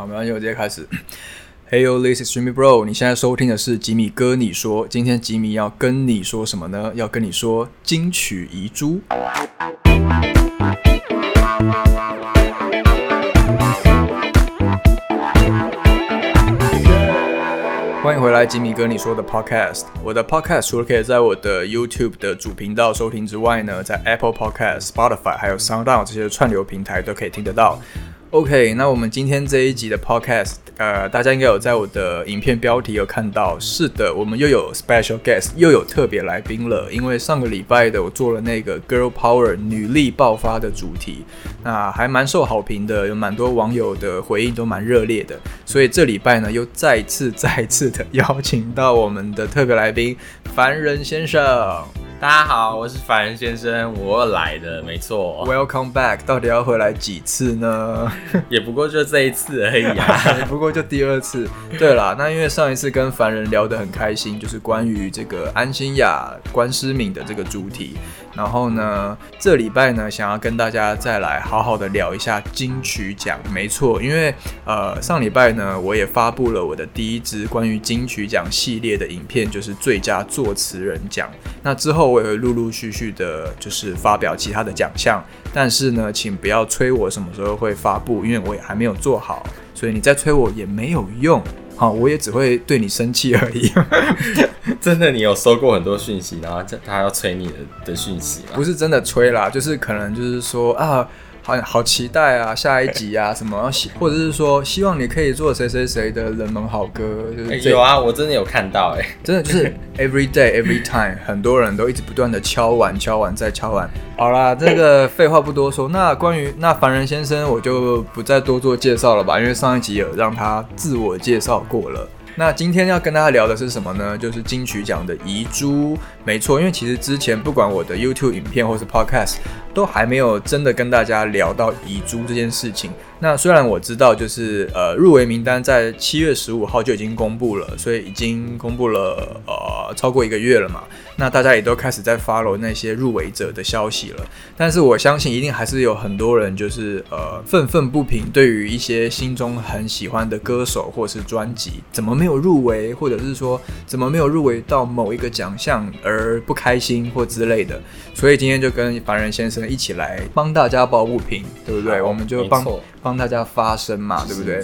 好，没关系，我直接开始。Hey yo, this is Jimmy Bro。你现在收听的是吉米哥你说。今天吉米要跟你说什么呢？要跟你说金曲遗珠。欢迎回来，吉米哥你说的 Podcast。我的 Podcast 除了可以在我的 YouTube 的主频道收听之外呢，在 Apple Podcast、Spotify 还有 SoundOn 这些串流平台都可以听得到。OK，那我们今天这一集的 Podcast，呃，大家应该有在我的影片标题有看到，是的，我们又有 Special Guest，又有特别来宾了。因为上个礼拜的我做了那个 Girl Power 女力爆发的主题，那还蛮受好评的，有蛮多网友的回应都蛮热烈的。所以这礼拜呢，又再次再次的邀请到我们的特别来宾凡人先生。大家好，我是凡人先生，我来的没错。Welcome back，到底要回来几次呢？也不过就这一次而已啊，不过就第二次。对了，那因为上一次跟凡人聊得很开心，就是关于这个安心雅、关诗敏的这个主题。然后呢，这礼拜呢，想要跟大家再来好好的聊一下金曲奖。没错，因为呃，上礼拜呢，我也发布了我的第一支关于金曲奖系列的影片，就是最佳作词人奖。那之后我也会陆陆续续的，就是发表其他的奖项。但是呢，请不要催我什么时候会发布，因为我也还没有做好，所以你再催我也没有用。好，我也只会对你生气而已。真的，你有收过很多讯息，然后他要催你的的讯息吗？不是真的催啦，就是可能就是说啊。好好期待啊，下一集啊，什么，或者是说希望你可以做谁谁谁的冷门好歌，就是有啊，我真的有看到，哎，真的就是 every day every time，很多人都一直不断的敲完敲完再敲完。好啦，这个废话不多说，那关于那凡人先生，我就不再多做介绍了吧，因为上一集有让他自我介绍过了。那今天要跟大家聊的是什么呢？就是金曲奖的遗珠。没错，因为其实之前不管我的 YouTube 影片或是 Podcast，都还没有真的跟大家聊到遗珠这件事情。那虽然我知道，就是呃入围名单在七月十五号就已经公布了，所以已经公布了呃超过一个月了嘛。那大家也都开始在 follow 那些入围者的消息了。但是我相信，一定还是有很多人就是呃愤愤不平，对于一些心中很喜欢的歌手或是专辑，怎么没有入围，或者是说怎么没有入围到某一个奖项而不开心或之类的。所以今天就跟凡人先生一起来帮大家抱不平，对不对？我们就帮。帮大家发声嘛，对不对？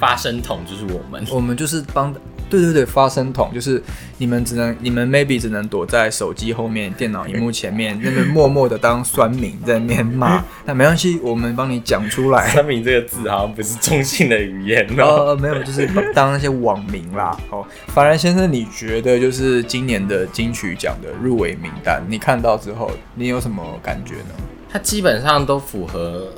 发声筒就是我们，我们就是帮，对对对，发声筒就是你们只能，你们 maybe 只能躲在手机后面、电脑荧幕前面，那边默默的当酸民在那边骂，那没关系，我们帮你讲出来。酸民这个字好像不是中性的语言哦，没有，就是当那些网民啦。哦，法然先生，你觉得就是今年的金曲奖的入围名单，你看到之后，你有什么感觉呢？它基本上都符合。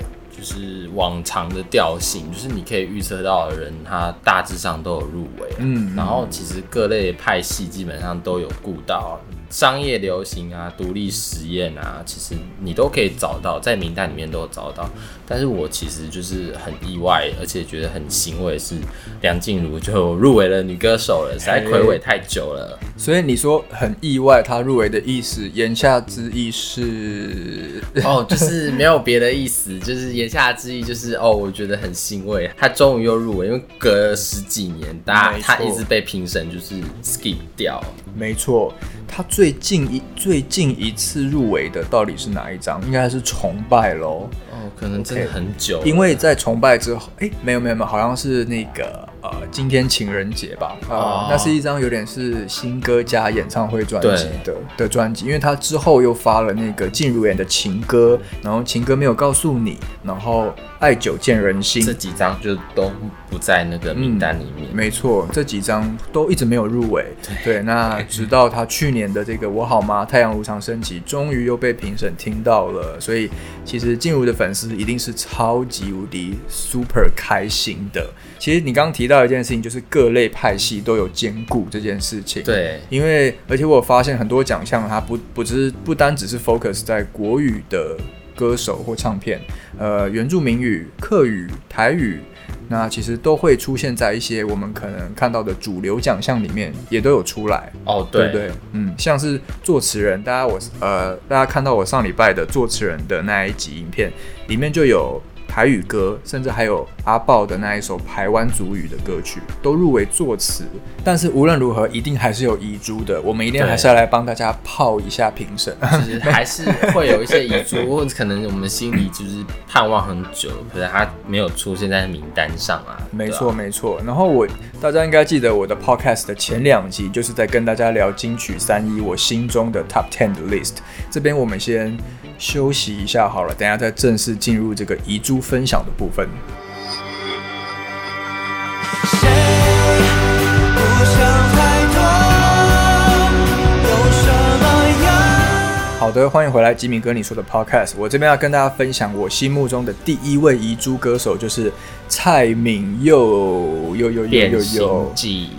就是往常的调性，就是你可以预测到的人，他大致上都有入围。嗯，然后其实各类派系基本上都有顾到。商业流行啊，独立实验啊，其实你都可以找到，在名单里面都有找到。但是我其实就是很意外，而且觉得很欣慰，是梁静茹就入围了女歌手了，实在魁违太久了。所以你说很意外，她入围的意思，言下之意是哦，就是没有别的意思，就是言下之意就是哦，我觉得很欣慰，她终于又入围，因为隔了十几年，大家她一直被评审就是 skip 掉。没错。他最近一最近一次入围的到底是哪一张？应该是崇拜喽。哦，可能真的很久。因为在崇拜之后，哎，没有没有没有，好像是那个呃，今天情人节吧。啊，那是一张有点是新歌加演唱会专辑的的专辑。因为他之后又发了那个进入演的情歌，然后情歌没有告诉你，然后。爱久见人心，这几张就都不在那个名单里面。没错，这几张都一直没有入围。对，那直到他去年的这个《我好吗？太阳无常升起》，终于又被评审听到了。所以，其实静茹的粉丝一定是超级无敌 super 开心的。其实你刚刚提到一件事情，就是各类派系都有兼顾这件事情。对，因为而且我发现很多奖项，它不不只是不单只是 focus 在国语的。歌手或唱片，呃，原住民语、客语、台语，那其实都会出现在一些我们可能看到的主流奖项里面，也都有出来。哦，对对，嗯，像是作词人，大家我呃，大家看到我上礼拜的作词人的那一集影片，里面就有台语歌，甚至还有阿豹的那一首台湾族语的歌曲都入围作词。但是无论如何，一定还是有遗珠的。我们一定还是要来帮大家泡一下评审。其实还是会有一些遗珠，或者可能我们心里就是盼望很久，可是他没有出现在名单上 啊。没错，没错。然后我大家应该记得我的 podcast 的前两集，就是在跟大家聊金曲三一，我心中的 top ten 的 list。这边我们先休息一下好了，等下再正式进入这个遗珠分享的部分。好的，欢迎回来，吉米哥你说的 podcast。我这边要跟大家分享我心目中的第一位遗珠歌手，就是蔡敏佑。有有有有有，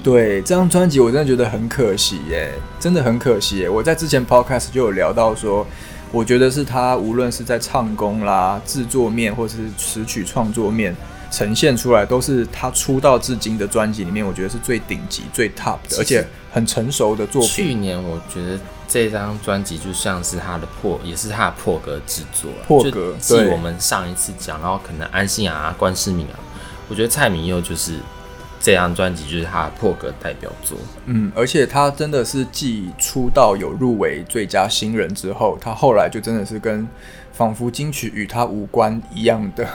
对这张专辑我真的觉得很可惜耶，真的很可惜耶。我在之前 podcast 就有聊到说，我觉得是他无论是在唱功啦、制作面，或是词曲创作面。呈现出来都是他出道至今的专辑里面，我觉得是最顶级、最 top 的，而且很成熟的作品。去年我觉得这张专辑就像是他的破，也是他的破格制作。破格，继我们上一次讲，然后可能安心啊、关世敏啊，我觉得蔡明佑就是这张专辑就是他破格代表作。嗯，而且他真的是继出道有入围最佳新人之后，他后来就真的是跟。仿佛金曲与他无关一样的，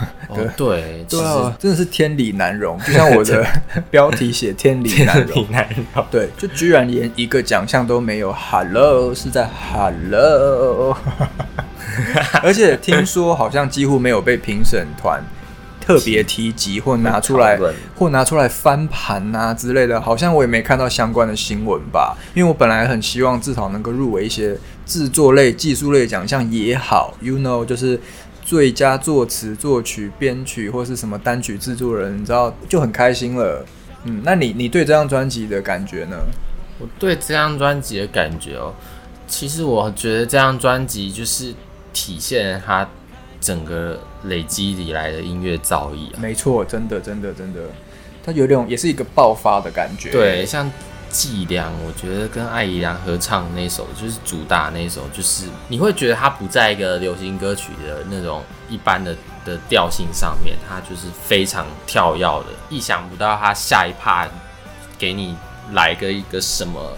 对，对啊，真的是天理难容。就像我的 标题写“天理难容”，对，就居然连一个奖项都没有。Hello，是在 Hello，而且听说好像几乎没有被评审团。特别提及或拿出来或拿出来翻盘啊之类的，好像我也没看到相关的新闻吧。因为我本来很希望至少能够入围一些制作类、技术类奖项也好，you know，就是最佳作词、作曲、编曲或是什么单曲制作人，你知道就很开心了。嗯，那你你对这张专辑的感觉呢？我对这张专辑的感觉哦，其实我觉得这张专辑就是体现它。整个累积以来的音乐造诣啊，没错，真的，真的，真的，它有种也是一个爆发的感觉。对，像伎俩，我觉得跟艾怡良合唱那首就是主打那首，就是你会觉得它不在一个流行歌曲的那种一般的的调性上面，它就是非常跳跃的，意想不到它下一趴给你来个一个什么。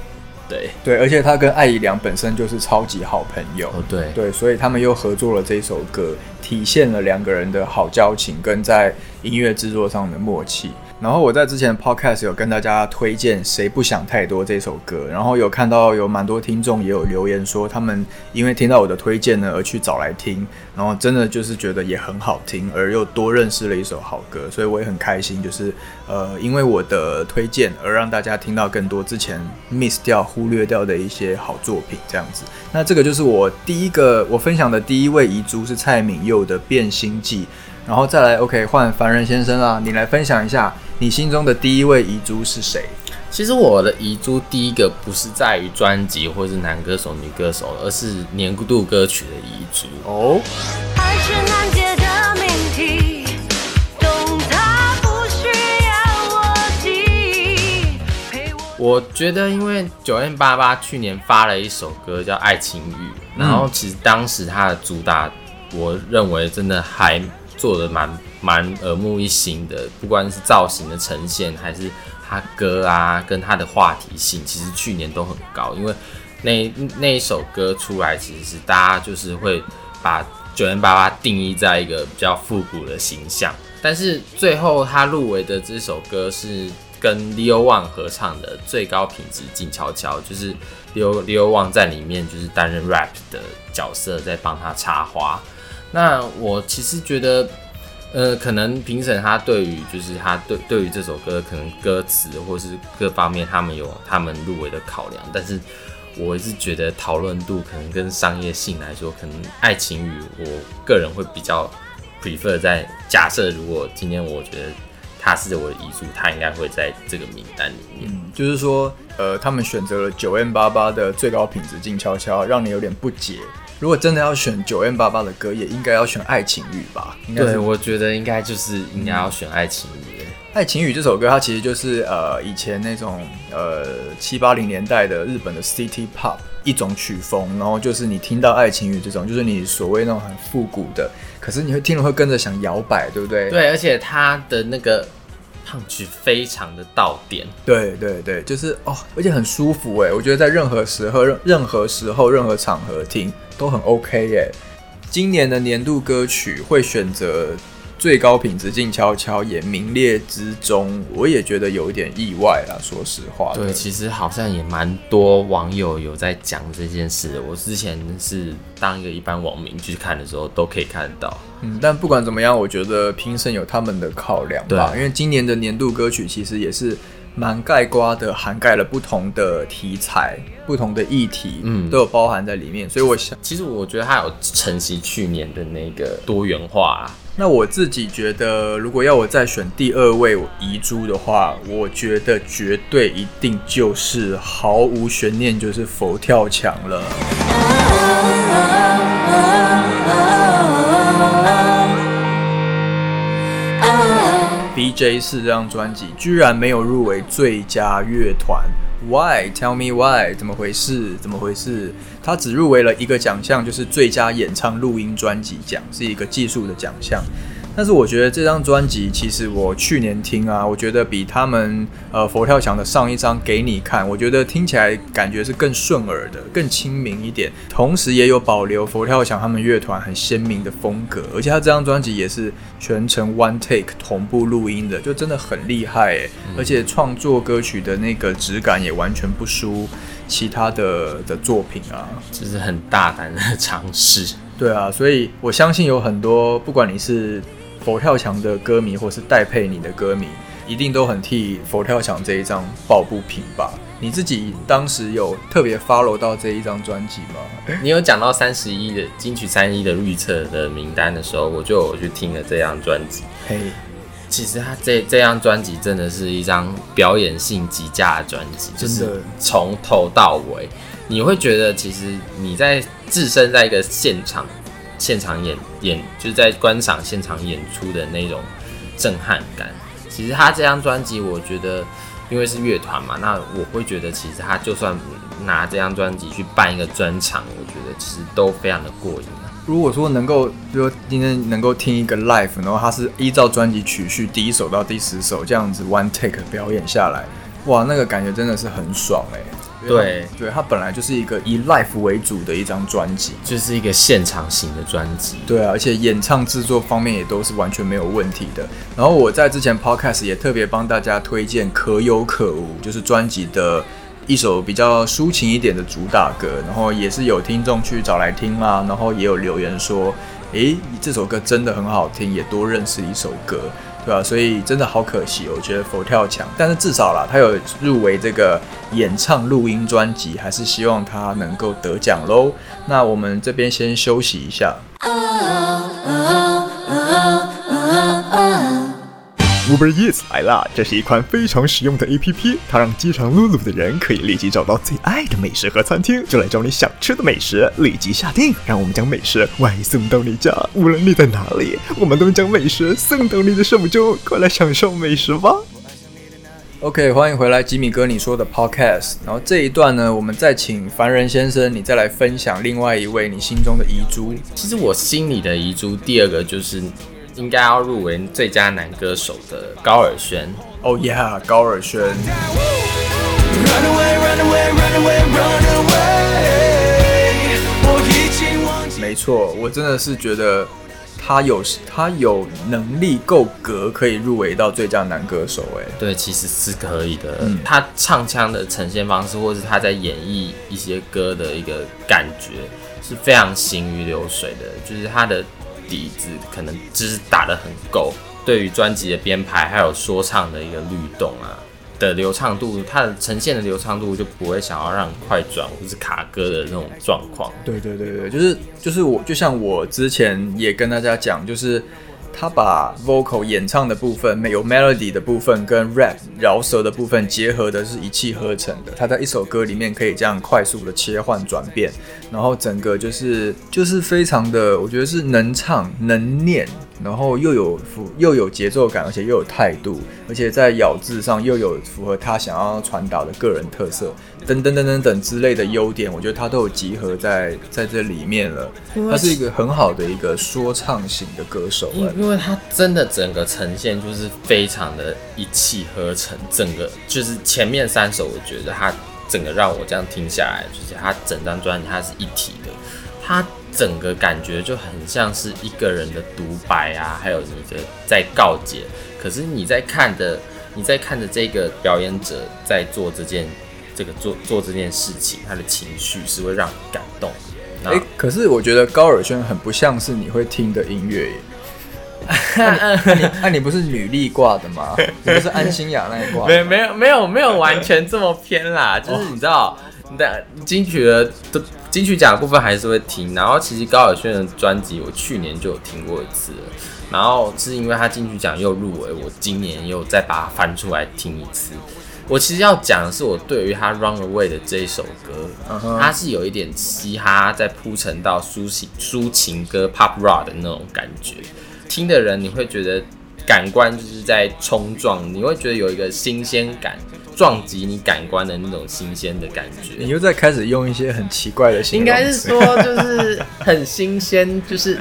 对。对，而且他跟艾怡良本身就是超级好朋友，哦对。对，所以他们又合作了这首歌，体现了两个人的好交情跟在音乐制作上的默契。然后我在之前 podcast 有跟大家推荐《谁不想太多》这首歌，然后有看到有蛮多听众也有留言说，他们因为听到我的推荐呢而去找来听，然后真的就是觉得也很好听，而又多认识了一首好歌，所以我也很开心，就是呃因为我的推荐而让大家听到更多之前 miss 掉、忽略掉的一些好作品，这样子。那这个就是我第一个我分享的第一位遗珠是蔡敏佑的《变心记》。然后再来，OK，换凡人先生啊，你来分享一下你心中的第一位遗珠是谁？其实我的遗珠第一个不是在于专辑或是男歌手、女歌手，而是年度歌曲的遗珠哦。我觉得，因为九 N 八八去年发了一首歌叫《爱情雨》，然后其实当时它的主打，我认为真的还。做的蛮蛮耳目一新的，不管是造型的呈现，还是他歌啊，跟他的话题性，其实去年都很高。因为那那一首歌出来，其实是大家就是会把九零八八定义在一个比较复古的形象。但是最后他入围的这首歌是跟 Leo Wang 合唱的《最高品质静悄悄》，就是 Leo Leo Wang 在里面就是担任 rap 的角色，在帮他插花。那我其实觉得，呃，可能评审他对于就是他对对于这首歌可能歌词或是各方面他们有他们入围的考量，但是我是觉得讨论度可能跟商业性来说，可能爱情语我个人会比较 prefer 在假设如果今天我觉得他是我的遗嘱，他应该会在这个名单里面。就是说，呃，他们选择了九 N 八八的最高品质静悄悄，让你有点不解。如果真的要选九 N 八八的歌，也应该要选《爱情雨》吧？对，我觉得应该就是应该要选《爱情雨》。爱情雨》这首歌，它其实就是呃以前那种呃七八零年代的日本的 City Pop 一种曲风，然后就是你听到《爱情雨》这种，就是你所谓那种很复古的，可是你会听了会跟着想摇摆，对不对？对，而且它的那个唱曲非常的到点。对对对，就是哦，而且很舒服哎，我觉得在任何时候、任任何时候、任何场合听都很 OK 耶。今年的年度歌曲会选择。最高品质静悄悄也名列之中，我也觉得有一点意外啦。说实话，对，其实好像也蛮多网友有在讲这件事。我之前是当一个一般网民去看的时候，都可以看到。嗯，但不管怎么样，我觉得评审有他们的考量吧。因为今年的年度歌曲其实也是蛮盖瓜的，涵盖了不同的题材、不同的议题，嗯，都有包含在里面。所以我想，其实我觉得它有承袭去年的那个多元化。那我自己觉得，如果要我再选第二位遗珠的话，我觉得绝对一定就是毫无悬念，就是佛跳墙了。D J 四这张专辑居然没有入围最佳乐团。Why? Tell me why? 怎么回事？怎么回事？他只入围了一个奖项，就是最佳演唱录音专辑奖，是一个技术的奖项。但是我觉得这张专辑，其实我去年听啊，我觉得比他们呃佛跳墙的上一张给你看，我觉得听起来感觉是更顺耳的，更亲民一点，同时也有保留佛跳墙他们乐团很鲜明的风格，而且他这张专辑也是全程 one take 同步录音的，就真的很厉害诶。而且创作歌曲的那个质感也完全不输其他的的作品啊，这是很大胆的尝试。对啊，所以我相信有很多不管你是佛跳墙的歌迷，或是戴佩妮的歌迷，一定都很替佛跳墙这一张抱不平吧？你自己当时有特别 follow 到这一张专辑吗？你有讲到三十一的金曲三一的预测的名单的时候，我就有去听了这张专辑。嘿，其实他这这张专辑真的是一张表演性极佳的专辑，就是从头到尾，你会觉得其实你在置身在一个现场。现场演演就是在观赏现场演出的那种震撼感。其实他这张专辑，我觉得因为是乐团嘛，那我会觉得其实他就算拿这张专辑去办一个专场，我觉得其实都非常的过瘾。如果说能够，比如今天能够听一个 live，然后他是依照专辑曲序第一首到第十首这样子 one take 表演下来，哇，那个感觉真的是很爽哎。对对，它本来就是一个以 l i f e 为主的一张专辑，就是一个现场型的专辑。对啊，而且演唱制作方面也都是完全没有问题的。然后我在之前 podcast 也特别帮大家推荐《可有可无》，就是专辑的一首比较抒情一点的主打歌。然后也是有听众去找来听啦，然后也有留言说，诶，这首歌真的很好听，也多认识一首歌。对啊？所以真的好可惜，我觉得佛跳墙，但是至少啦，他有入围这个演唱录音专辑，还是希望他能够得奖喽。那我们这边先休息一下。Uber Eats 来了，这是一款非常实用的 APP，它让饥肠辘辘的人可以立即找到最爱的美食和餐厅，就来找你想吃的美食，立即下定，让我们将美食外送到你家，无论你在哪里，我们都将美食送到你的手中，快来享受美食吧！OK，欢迎回来，吉米哥你说的 Podcast，然后这一段呢，我们再请凡人先生，你再来分享另外一位你心中的遗珠。其实我心里的遗珠，第二个就是。应该要入围最佳男歌手的高尔宣。Oh yeah，高尔宣。没错，我真的是觉得他有他有能力够格可以入围到最佳男歌手。哎，对，其实是可以的。他唱腔的呈现方式，或是他在演绎一些歌的一个感觉，是非常行云流水的。就是他的。底子可能只是打得很够，对于专辑的编排还有说唱的一个律动啊的流畅度，它的呈现的流畅度就不会想要让快转或是卡歌的那种状况。对对对对，就是就是我就像我之前也跟大家讲，就是。他把 vocal 演唱的部分，有 melody 的部分跟 rap 饶舌的部分结合的是一气呵成的。他在一首歌里面可以这样快速的切换转变，然后整个就是就是非常的，我觉得是能唱能念，然后又有符又有节奏感，而且又有态度，而且在咬字上又有符合他想要传达的个人特色，等等等等等之类的优点，我觉得他都有集合在在这里面了。他是一个很好的一个说唱型的歌手，因因为他真的整个呈现就是非常的一气呵成，整个就是前面三首，我觉得他整个让我这样听下来，就是他整张专辑它是一体的，他。整个感觉就很像是一个人的独白啊，还有你的在告解。可是你在看的，你在看的这个表演者在做这件，这个做做这件事情，他的情绪是会让你感动。哎，可是我觉得高尔轩很不像是你会听的音乐耶。那你 那你不是履历挂的吗？你不是安心雅那一挂？没没有没有没有完全这么偏啦，就是你知道。但金曲的都金曲奖的部分还是会听，然后其实高尔宣的专辑我去年就有听过一次了，然后是因为他金曲奖又入围，我今年又再把它翻出来听一次。我其实要讲的是我对于他《Run Away》的这一首歌，它是有一点嘻哈在铺陈到抒情抒情歌 Pop Rock 的那种感觉，听的人你会觉得感官就是在冲撞，你会觉得有一个新鲜感。撞击你感官的那种新鲜的感觉，你又在开始用一些很奇怪的形容应该是说，就是很新鲜，就是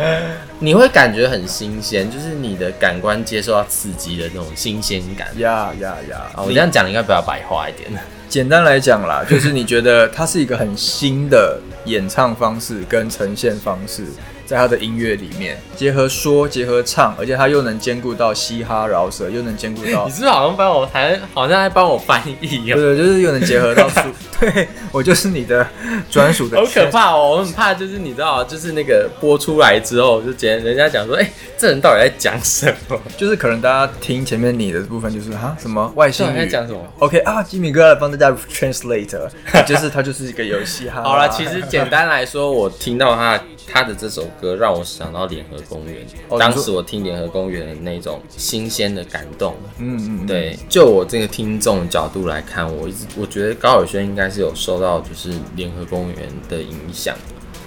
你会感觉很新鲜，就是你的感官接受到刺激的那种新鲜感。呀呀呀！我这样讲应该比较白话一点。简单来讲啦，就是你觉得它是一个很新的演唱方式跟呈现方式。在他的音乐里面，结合说，结合唱，而且他又能兼顾到嘻哈饶舌，又能兼顾到。你是不是好像帮我还好像在帮我翻译一样？对，就是又能结合到。对，我就是你的专属的。好可怕哦！我很怕，就是你知道，就是那个播出来之后，就觉人家讲说，哎，这人到底在讲什么？就是可能大家听前面你的部分，就是哈什么外星人在讲什么？OK 啊，吉米哥来帮大家 translate，就是它就是一个游戏哈。好了，其实简单来说，我听到他。他的这首歌让我想到联合公园，当时我听联合公园的那种新鲜的感动。嗯嗯，对，就我这个听众角度来看，我一直我觉得高尔轩应该是有受到就是联合公园的影响，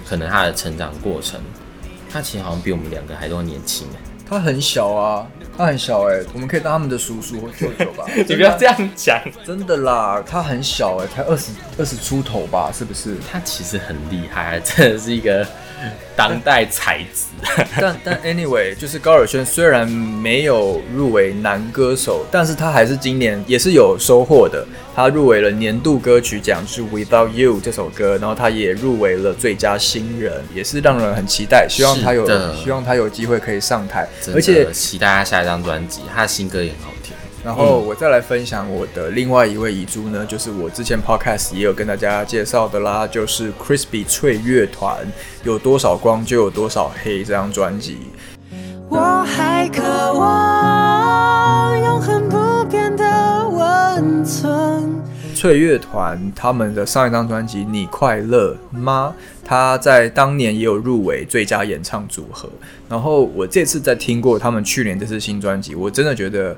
可能他的成长过程，他其实好像比我们两个还都年轻他很小啊，他很小哎，我们可以当他们的叔叔或舅舅吧？你不要这样讲，真的啦，他很小哎，才二十二十出头吧？是不是？他其实很厉害，真的是一个。当代才子，但但 anyway，就是高尔宣虽然没有入围男歌手，但是他还是今年也是有收获的。他入围了年度歌曲奖，是 Without You 这首歌，然后他也入围了最佳新人，也是让人很期待。希望他有，希望他有机会可以上台，而且期待他下一张专辑，他的新歌也很好听。然后我再来分享我的另外一位遗珠呢，就是我之前 podcast 也有跟大家介绍的啦，就是 Crispy 翠乐团有多少光就有多少黑这张专辑。我还渴望永恒不变的温存。翠乐团他们的上一张专辑《你快乐吗》，他在当年也有入围最佳演唱组合。然后我这次在听过他们去年这次新专辑，我真的觉得。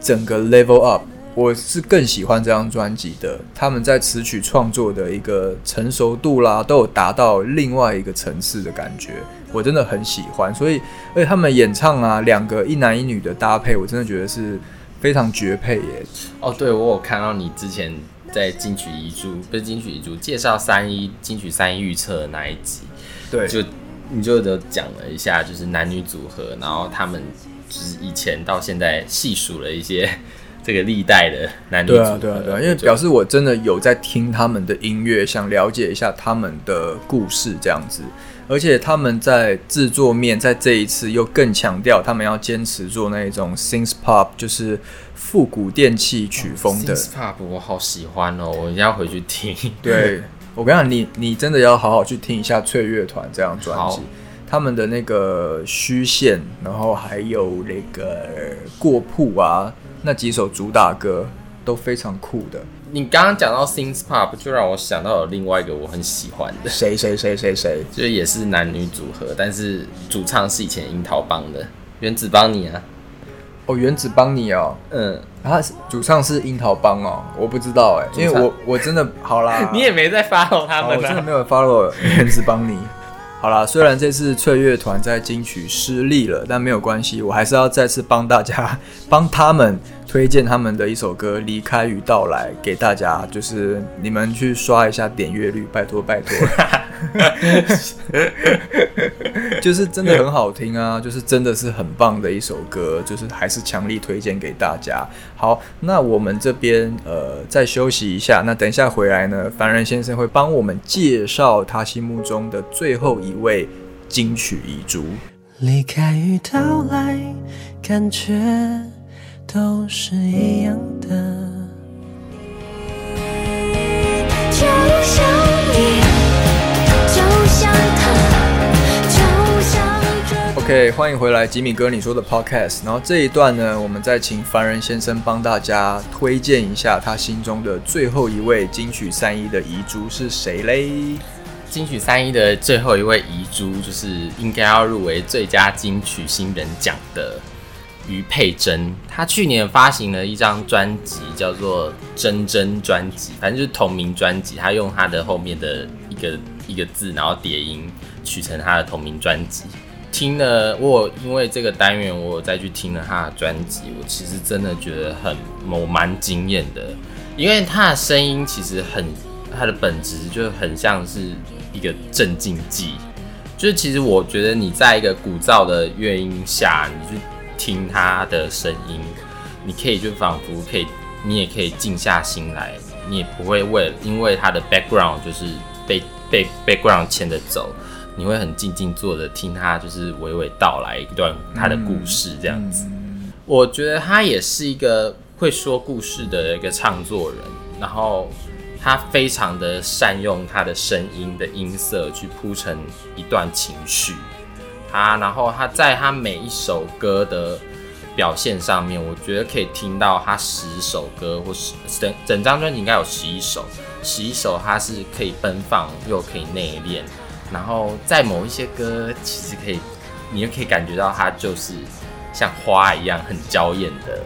整个 level up，我是更喜欢这张专辑的。他们在词曲创作的一个成熟度啦，都有达到另外一个层次的感觉，我真的很喜欢。所以，而且他们演唱啊，两个一男一女的搭配，我真的觉得是非常绝配耶。哦，对，我有看到你之前在金曲遗珠，不是金曲遗珠，介绍三一金曲三一预测的那一集，对，就你就都讲了一下，就是男女组合，然后他们。就是以前到现在细数了一些这个历代的男女组合，对啊，对啊，因为表示我真的有在听他们的音乐，想了解一下他们的故事这样子。而且他们在制作面，在这一次又更强调，他们要坚持做那种 synth pop，就是复古电器曲风的 synth pop，我好喜欢哦，我一定要回去听。对我跟你讲，你你真的要好好去听一下翠乐团这张专辑。他们的那个虚线，然后还有那个过铺啊，那几首主打歌都非常酷的。你刚刚讲到 Things Pop，就让我想到了另外一个我很喜欢的，谁谁谁谁谁，就是也是男女组合，但是主唱是以前樱桃帮的原子帮你啊。哦，原子帮你哦，嗯，他主唱是樱桃帮哦，我不知道哎，因为我我真的好啦，你也没在 follow 他们，我真的没有 follow 原子帮你。好啦，虽然这次翠乐团在金曲失利了，但没有关系，我还是要再次帮大家帮他们推荐他们的一首歌《离开与到来》给大家，就是你们去刷一下点阅率，拜托拜托。就是真的很好听啊，就是真的是很棒的一首歌，就是还是强力推荐给大家。好，那我们这边呃再休息一下，那等一下回来呢，凡人先生会帮我们介绍他心目中的最后一位金曲遗珠。离开与到来，感觉都是一样的。就像就 OK，欢迎回来，吉米哥你说的 Podcast。然后这一段呢，我们再请凡人先生帮大家推荐一下他心中的最后一位金曲三一的遗珠是谁嘞？金曲三一的最后一位遗珠，就是应该要入围最佳金曲新人奖的于佩珍。他去年发行了一张专辑，叫做《真真专辑》，反正就是同名专辑。他用他的后面的一个一个字，然后叠音取成他的同名专辑。听了我因为这个单元，我再去听了他的专辑，我其实真的觉得很我蛮惊艳的，因为他的声音其实很，他的本质就很像是一个镇静剂，就是其实我觉得你在一个鼓噪的乐音下，你去听他的声音，你可以就仿佛可以，你也可以静下心来，你也不会为因为他的 background 就是被被 background 牵着走。你会很静静坐着听他，就是娓娓道来一段他的故事，这样子。我觉得他也是一个会说故事的一个唱作人，然后他非常的善用他的声音的音色去铺成一段情绪。他，然后他在他每一首歌的表现上面，我觉得可以听到他十首歌或是整整张专辑应该有十一首，十一首他是可以奔放又可以内敛。然后在某一些歌，其实可以，你又可以感觉到它就是像花一样很娇艳的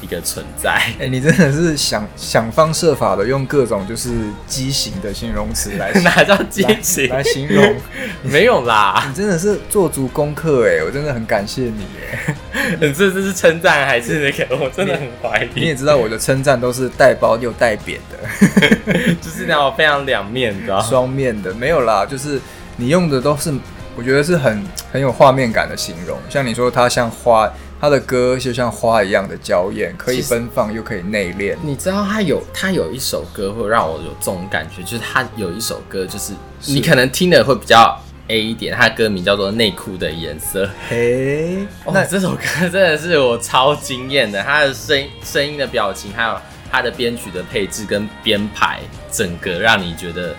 一个存在。哎，你真的是想想方设法的用各种就是畸形的形容词来，哪叫畸形来形容？没有啦，你真的是做足功课哎，我真的很感谢你哎。这这是称赞还是那个？我真的很怀疑。你也知道我的称赞都是带包又带扁的，就是那种非常两面的、双面的，没有啦，就是。你用的都是，我觉得是很很有画面感的形容，像你说它像花，它的歌就像花一样的娇艳，可以奔放又可以内敛。你知道它有它有一首歌会让我有这种感觉，就是它有一首歌就是你可能听的会比较 A 一点，它的歌名叫做《内裤的颜色》。嘿，那这首歌真的是我超惊艳的，它的声声音的表情，还有它的编曲的配置跟编排，整个让你觉得。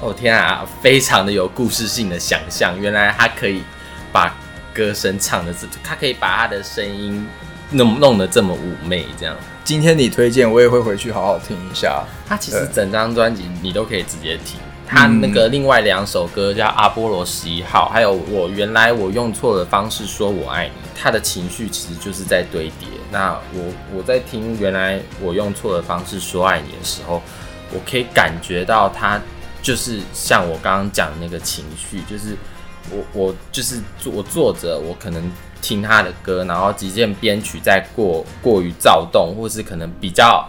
哦天啊，非常的有故事性的想象。原来他可以把歌声唱的这，他可以把他的声音弄弄得这么妩媚，这样。今天你推荐，我也会回去好好听一下。他其实整张专辑你都可以直接听。他那个另外两首歌叫《阿波罗十一号》，还有我原来我用错的方式说我爱你。他的情绪其实就是在堆叠。那我我在听原来我用错的方式说爱你的时候，我可以感觉到他。就是像我刚刚讲的那个情绪，就是我我就是我坐着，我可能听他的歌，然后即便编曲在过过于躁动，或是可能比较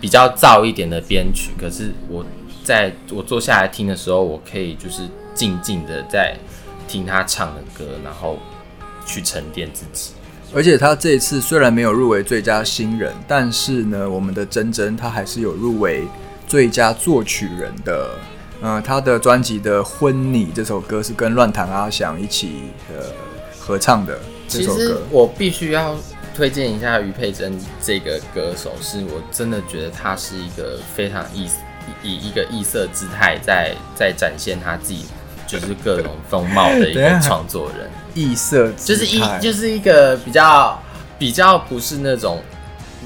比较躁一点的编曲，可是我在我坐下来听的时候，我可以就是静静的在听他唱的歌，然后去沉淀自己。而且他这一次虽然没有入围最佳新人，但是呢，我们的真真他还是有入围最佳作曲人的。嗯，他的专辑的《婚礼》这首歌是跟乱弹阿翔一起呃合唱的。这首歌我必须要推荐一下于佩珍这个歌手，是我真的觉得他是一个非常异以一个异色姿态在在展现他自己就是各种风貌的一个 创作人。异色就是一就是一个比较比较不是那种。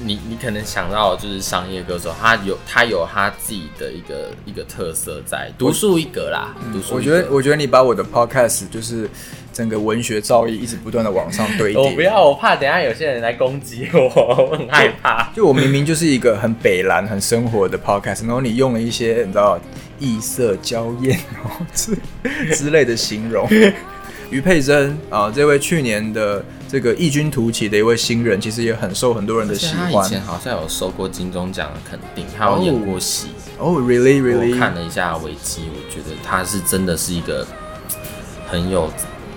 你你可能想到就是商业歌手，他有他有他自己的一个一个特色在，独树一格啦。独树我觉得我觉得你把我的 podcast 就是整个文学造诣一直不断的往上堆叠。我不要，我怕等下有些人来攻击我，我很害怕。就我明明就是一个很北蓝、很生活的 podcast，然后你用了一些你知道异色娇艳哦之之类的形容。于佩珍啊，这位去年的这个异军突起的一位新人，其实也很受很多人的喜欢。他以前好像有收过金钟奖的肯定，他有演过戏。哦，really really。我看了一下维基，我觉得他是真的是一个很有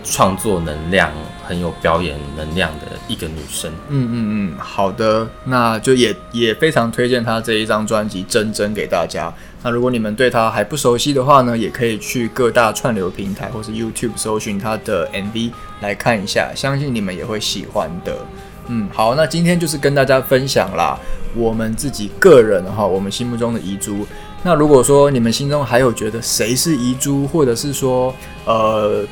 创作能量。很有表演能量的一个女生。嗯嗯嗯，好的，那就也也非常推荐她这一张专辑《真真》给大家。那如果你们对她还不熟悉的话呢，也可以去各大串流平台或是 YouTube 搜寻她的 MV 来看一下，相信你们也会喜欢的。嗯，好，那今天就是跟大家分享啦，我们自己个人哈，我们心目中的遗珠。那如果说你们心中还有觉得谁是遗珠，或者是说呃。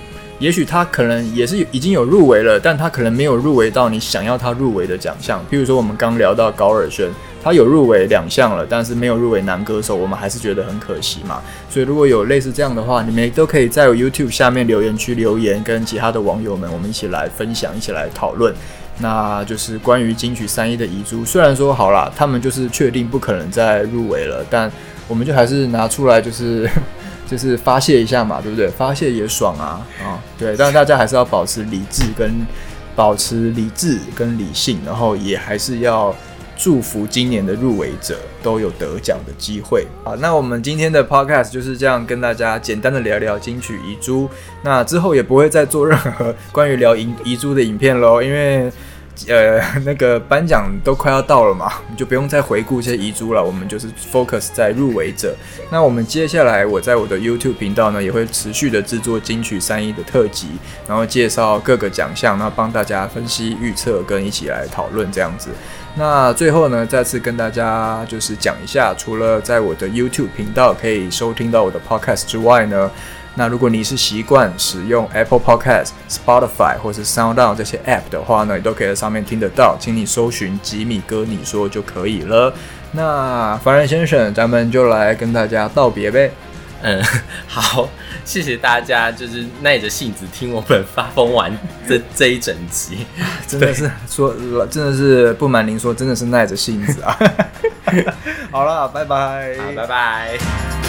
也许他可能也是已经有入围了，但他可能没有入围到你想要他入围的奖项。譬如说，我们刚聊到高尔宣，他有入围两项了，但是没有入围男歌手，我们还是觉得很可惜嘛。所以如果有类似这样的话，你们都可以在 YouTube 下面留言区留言，跟其他的网友们，我们一起来分享，一起来讨论。那就是关于金曲三一的遗珠，虽然说好了，他们就是确定不可能再入围了，但我们就还是拿出来就是。就是发泄一下嘛，对不对？发泄也爽啊，啊，对。但是大家还是要保持理智，跟保持理智跟理性，然后也还是要祝福今年的入围者都有得奖的机会。好，那我们今天的 podcast 就是这样跟大家简单的聊聊金曲遗珠。那之后也不会再做任何关于聊遗 遗珠的影片喽，因为。呃，那个颁奖都快要到了嘛，你就不用再回顾这些遗珠了。我们就是 focus 在入围者。那我们接下来，我在我的 YouTube 频道呢，也会持续的制作金曲三一的特辑，然后介绍各个奖项，那帮大家分析预测，跟一起来讨论这样子。那最后呢，再次跟大家就是讲一下，除了在我的 YouTube 频道可以收听到我的 Podcast 之外呢。那如果你是习惯使用 Apple Podcast、Spotify 或是 SoundOn 这些 App 的话呢，你都可以在上面听得到，请你搜寻吉米哥你说就可以了。那凡人先生，咱们就来跟大家道别呗。嗯，好，谢谢大家，就是耐着性子听我们发疯完这这一整集，真的是说，真的是不瞒您说，真的是耐着性子啊。好了，拜拜，好，拜拜。